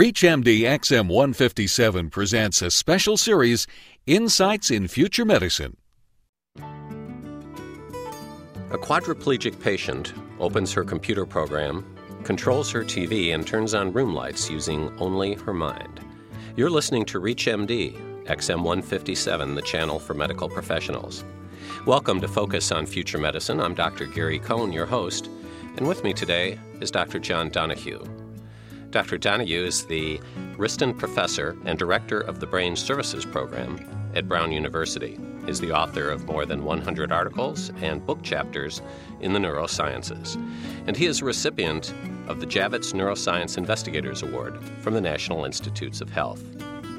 ReachMD XM157 presents a special series, Insights in Future Medicine. A quadriplegic patient opens her computer program, controls her TV, and turns on room lights using only her mind. You're listening to ReachMD XM157, the channel for medical professionals. Welcome to Focus on Future Medicine. I'm Dr. Gary Cohn, your host, and with me today is Dr. John Donoghue. Dr. Donoghue is the Wriston Professor and Director of the Brain Science Program at Brown University. Is the author of more than 100 articles and book chapters in the neurosciences. And he is a recipient of the Javits Neuroscience Investigators Award from the National Institutes of Health.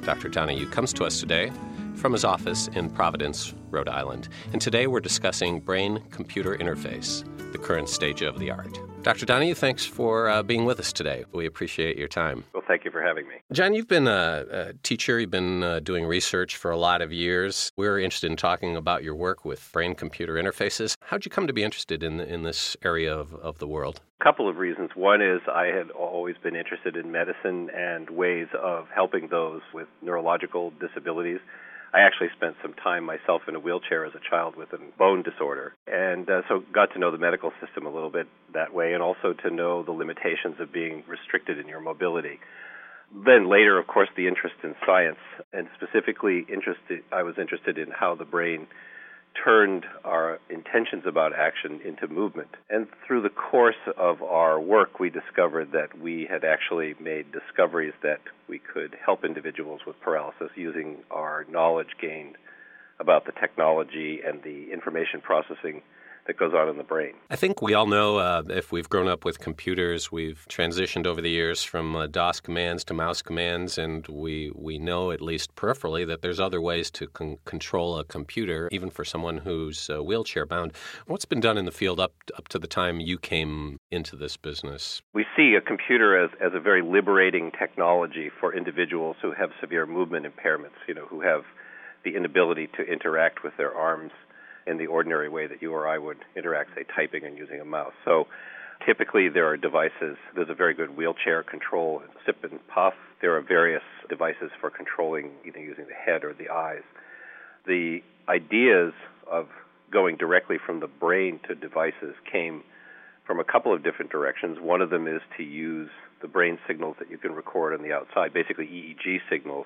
Dr. Donoghue comes to us today from his office in Providence, Rhode Island. And today we're discussing brain computer interface, the current stage of the art. Dr. Donoghue, thanks for uh, being with us today. We appreciate your time. Well, thank you for having me. John, you've been a, a teacher, you've been uh, doing research for a lot of years. We're interested in talking about your work with brain computer interfaces. How'd you come to be interested in, in this area of, of the world? A couple of reasons. One is I had always been interested in medicine and ways of helping those with neurological disabilities. I actually spent some time myself in a wheelchair as a child with a bone disorder, and uh, so got to know the medical system a little bit that way, and also to know the limitations of being restricted in your mobility. Then later, of course, the interest in science, and specifically interested, I was interested in how the brain turned our intentions about action into movement. And through the course of our work, we discovered that we had actually made discoveries that we could help individuals with paralysis using our knowledge gained about the technology and the information processing that goes on in the brain. I think we all know uh, if we've grown up with computers, we've transitioned over the years from uh, DOS commands to mouse commands, and we, we know, at least peripherally, that there's other ways to con- control a computer, even for someone who's uh, wheelchair bound. What's been done in the field up, up to the time you came into this business? We see a computer as, as a very liberating technology for individuals who have severe movement impairments, you know, who have the inability to interact with their arms in the ordinary way that you or I would interact, say, typing and using a mouse. So typically there are devices, there's a very good wheelchair control, sip and puff. There are various devices for controlling either using the head or the eyes. The ideas of going directly from the brain to devices came from a couple of different directions. One of them is to use the brain signals that you can record on the outside, basically EEG signals,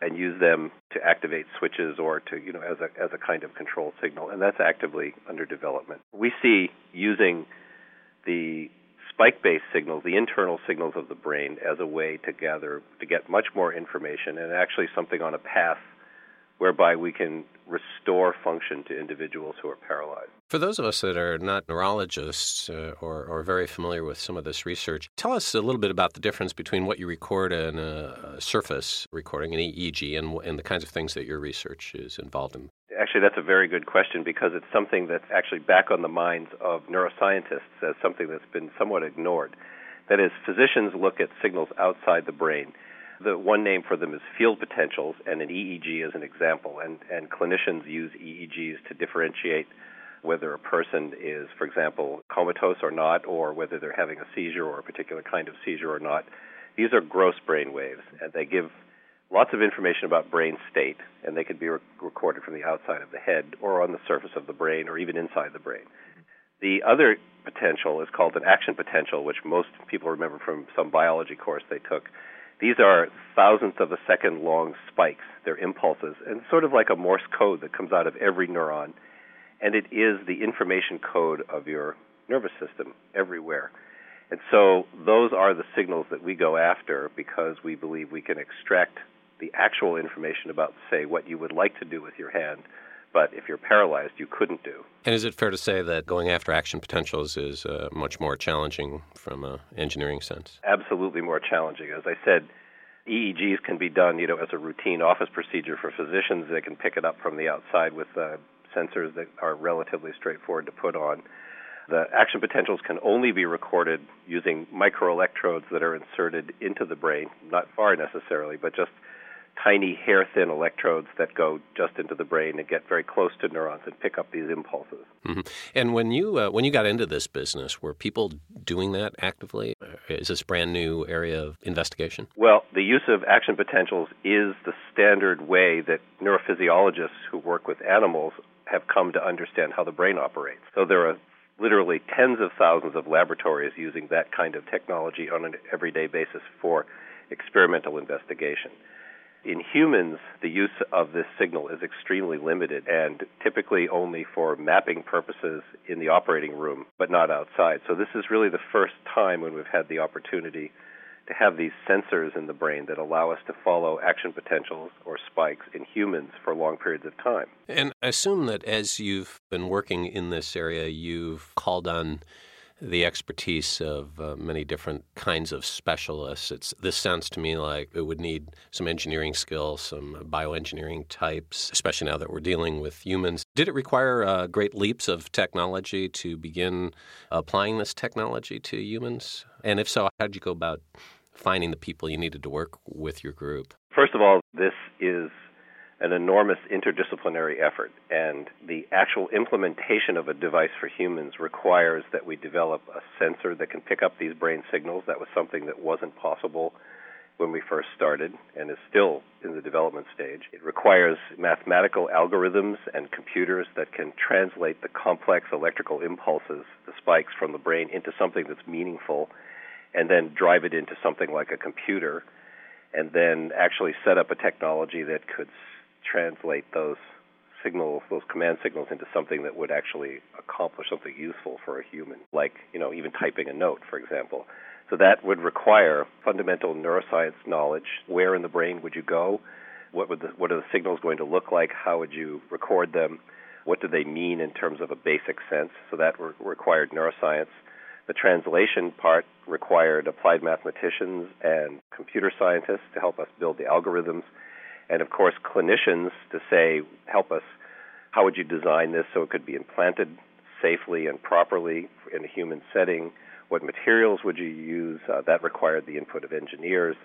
and use them to activate switches or to you know as a as a kind of control signal and that's actively under development we see using the spike based signals the internal signals of the brain as a way to gather to get much more information and actually something on a path whereby we can restore function to individuals who are paralyzed. For those of us that are not neurologists uh, or, or, very familiar with some of this research, tell us a little bit about the difference between what you record in a, a surface recording, an EEG, and, and the kinds of things that your research is involved in. Actually, that's a very good question because it's something that's actually back on the minds of neuroscientists as something that's been somewhat ignored. That is, physicians look at signals outside the brain the one name for them is field potentials, and an EEG is an example. And, and clinicians use EEGs to differentiate whether a person is, for example, comatose or not, or whether they're having a seizure or a particular kind of seizure or not. These are gross brain waves, and they give lots of information about brain state, and they can be re- recorded from the outside of the head or on the surface of the brain or even inside the brain. The other potential is called an action potential, which most people remember from some biology course they took. These are thousandths of a second long spikes. They're impulses, and sort of like a Morse code that comes out of every neuron. And it is the information code of your nervous system everywhere. And so those are the signals that we go after because we believe we can extract the actual information about, say, what you would like to do with your hand but if you're paralyzed, you couldn't do. And is it fair to say that going after action potentials is uh, much more challenging from an engineering sense? Absolutely more challenging. As I said, EEGs can be done, you know, as a routine office procedure for physicians. They can pick it up from the outside with uh, sensors that are relatively straightforward to put on. The action potentials can only be recorded using microelectrodes that are inserted into the brain, not far necessarily, but just tiny hair thin electrodes that go just into the brain and get very close to neurons and pick up these impulses. Mm-hmm. And when you uh, when you got into this business, were people doing that actively? Is this a brand new area of investigation? Well, the use of action potentials is the standard way that neurophysiologists who work with animals have come to understand how the brain operates. So there are literally tens of thousands of laboratories using that kind of technology on an everyday basis for experimental investigation. In humans, the use of this signal is extremely limited and typically only for mapping purposes in the operating room, but not outside. So, this is really the first time when we've had the opportunity to have these sensors in the brain that allow us to follow action potentials or spikes in humans for long periods of time. And I assume that as you've been working in this area, you've called on the expertise of uh, many different kinds of specialists. It's this sounds to me like it would need some engineering skills, some bioengineering types, especially now that we're dealing with humans. Did it require uh, great leaps of technology to begin applying this technology to humans? And if so, how did you go about finding the people you needed to work with your group? First of all, this is an enormous interdisciplinary effort, and the actual implementation of a device for humans requires that we develop a sensor that can pick up these brain signals. That was something that wasn't possible when we first started and is still in the development stage. It requires mathematical algorithms and computers that can translate the complex electrical impulses, the spikes from the brain, into something that's meaningful and then drive it into something like a computer and then actually set up a technology that could translate those signals, those command signals, into something that would actually accomplish something useful for a human, like you know even typing a note, for example. So that would require fundamental neuroscience knowledge. Where in the brain would you go? What would the, what are the signals going to look like? How would you record them? What do they mean in terms of a basic sense? So that re- required neuroscience. The translation part required applied mathematicians and computer scientists to help us build the algorithms and of course clinicians to say, help us. How would you design this so it could be implanted safely and properly in a human setting? What materials would you use? Uh, that required the input of engineers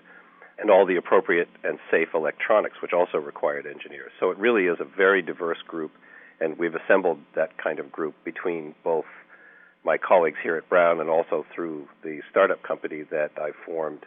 and all the appropriate and safe electronics, which also required engineers. So it really is a very diverse group, and we've assembled that kind of group between both my colleagues here at Brown and also through the startup company that I formed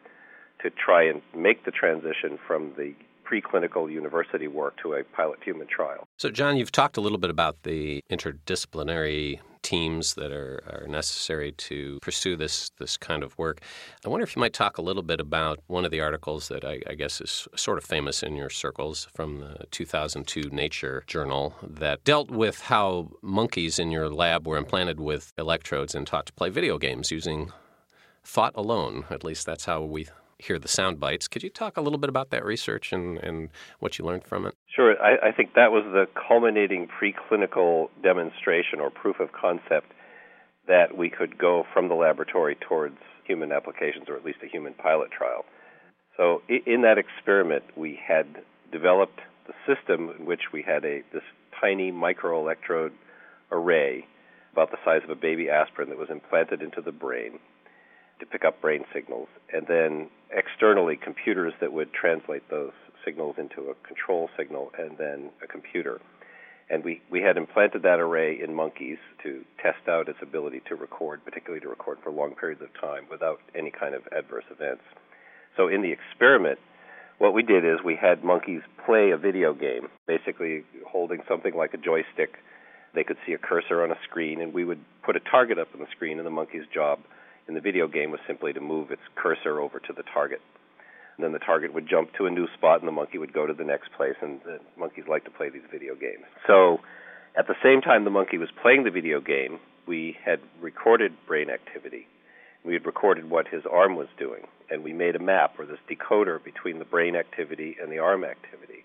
to try and make the transition from the preclinical university work to a pilot human trial. So, John, you've talked a little bit about the interdisciplinary teams that are, are necessary to pursue this this kind of work. I wonder if you might talk a little bit about one of the articles that I, I guess is sort of famous in your circles from the 2002 Nature journal that dealt with how monkeys in your lab were implanted with electrodes and taught to play video games using thought alone. At least that's how we hear the sound bites. Could you talk a little bit about that research and, and what you learned from it? Sure. I, I think that was the culminating preclinical demonstration or proof of concept that we could go from the laboratory towards human applications, or at least a human pilot trial. So, in that experiment, we had developed the system in which we had a this tiny microelectrode array about the size of a baby aspirin that was implanted into the brain to pick up brain signals, and then externally computers that would translate those signals into a control signal and then a computer. And we, we had implanted that array in monkeys to test out its ability to record, particularly to record for long periods of time without any kind of adverse events. So in the experiment, what we did is we had monkeys play a video game, basically holding something like a joystick. They could see a cursor on a screen, and we would put a target up on the screen, and the monkey's job in the video game was simply to move its cursor over to the target. And then the target would jump to a new spot and the monkey would go to the next place and the monkeys like to play these video games. So at the same time the monkey was playing the video game, we had recorded brain activity. We had recorded what his arm was doing and we made a map or this decoder between the brain activity and the arm activity.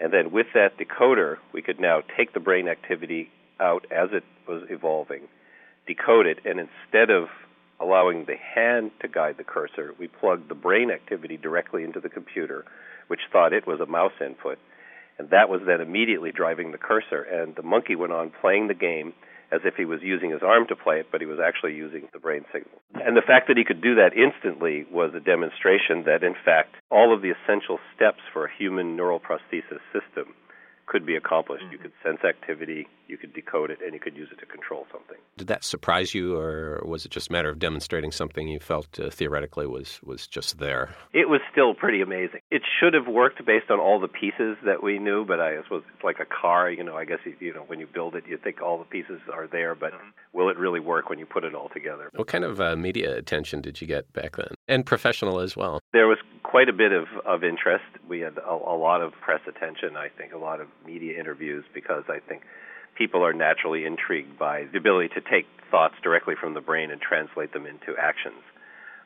And then with that decoder, we could now take the brain activity out as it was evolving, decode it, and instead of allowing the hand to guide the cursor, we plugged the brain activity directly into the computer, which thought it was a mouse input. And that was then immediately driving the cursor. And the monkey went on playing the game as if he was using his arm to play it, but he was actually using the brain signal. And the fact that he could do that instantly was a demonstration that, in fact, all of the essential steps for a human neural prosthesis system could be accomplished. Mm-hmm. You could sense activity, you could decode it, and you could use it to control something. Did that surprise you, or was it just a matter of demonstrating something you felt uh, theoretically was, was just there? It was still pretty amazing. It should have worked based on all the pieces that we knew, but I suppose it's like a car. You know, I guess you know when you build it, you think all the pieces are there, but mm-hmm. will it really work when you put it all together? What kind of uh, media attention did you get back then, and professional as well? There was quite a bit of, of interest. We had a, a lot of press attention. I think a lot of media interviews because I think people are naturally intrigued by the ability to take thoughts directly from the brain and translate them into actions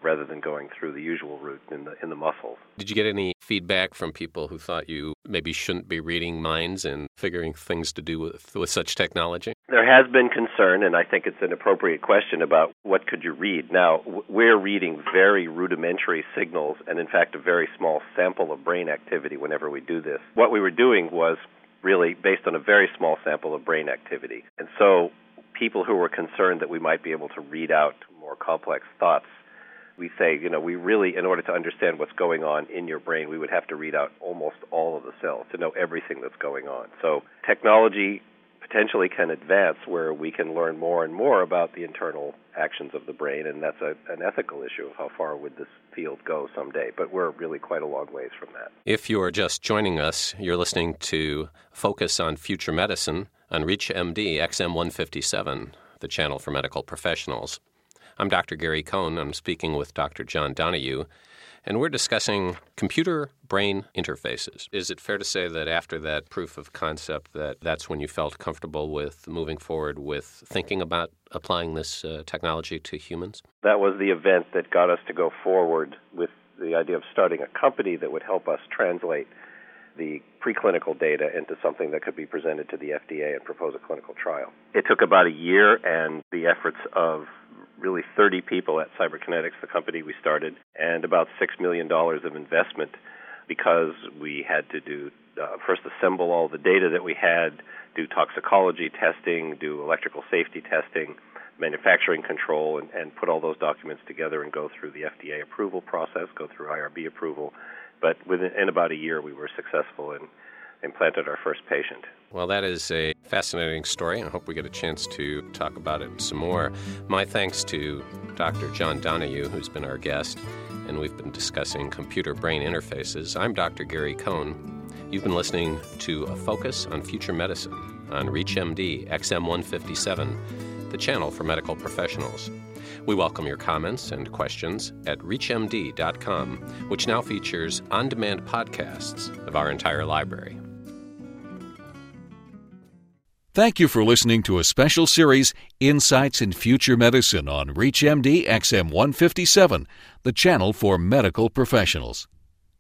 rather than going through the usual route in the in the muscles. Did you get any feedback from people who thought you maybe shouldn't be reading minds and figuring things to do with with such technology? There has been concern, and I think it's an appropriate question about what could you read. Now, we're reading very rudimentary signals, and in fact, a very small sample of brain activity whenever we do this. What we were doing was really based on a very small sample of brain activity. And so people who were concerned that we might be able to read out more complex thoughts, we say, you know, we really, in order to understand what's going on in your brain, we would have to read out almost all of the cells to know everything that's going on. So technology potentially can advance where we can learn more and more about the internal actions of the brain, and that's a, an ethical issue of how far would this field go someday. But we're really quite a long ways from that. If you are just joining us, you're listening to Focus on Future Medicine on ReachMD XM157, the channel for medical professionals. I'm Dr. Gary Cohn. I'm speaking with Dr. John Donoghue and we're discussing computer brain interfaces. Is it fair to say that after that proof of concept that that's when you felt comfortable with moving forward with thinking about applying this uh, technology to humans? That was the event that got us to go forward with the idea of starting a company that would help us translate the preclinical data into something that could be presented to the FDA and propose a clinical trial. It took about a year and the efforts of really 30 people at Cyberkinetics, the company we started, and about $6 million of investment because we had to do uh, first assemble all the data that we had, do toxicology testing, do electrical safety testing, manufacturing control, and, and put all those documents together and go through the FDA approval process, go through IRB approval. But within in about a year, we were successful in implanted our first patient. Well, that is a fascinating story. and I hope we get a chance to talk about it some more. My thanks to Dr. John Donoghue, who's been our guest, and we've been discussing computer brain interfaces. I'm Dr. Gary Cohn. You've been listening to A Focus on Future Medicine on ReachMD XM157, the channel for medical professionals. We welcome your comments and questions at ReachMD.com, which now features on demand podcasts of our entire library. Thank you for listening to a special series, Insights in Future Medicine, on ReachMD XM157, the channel for medical professionals.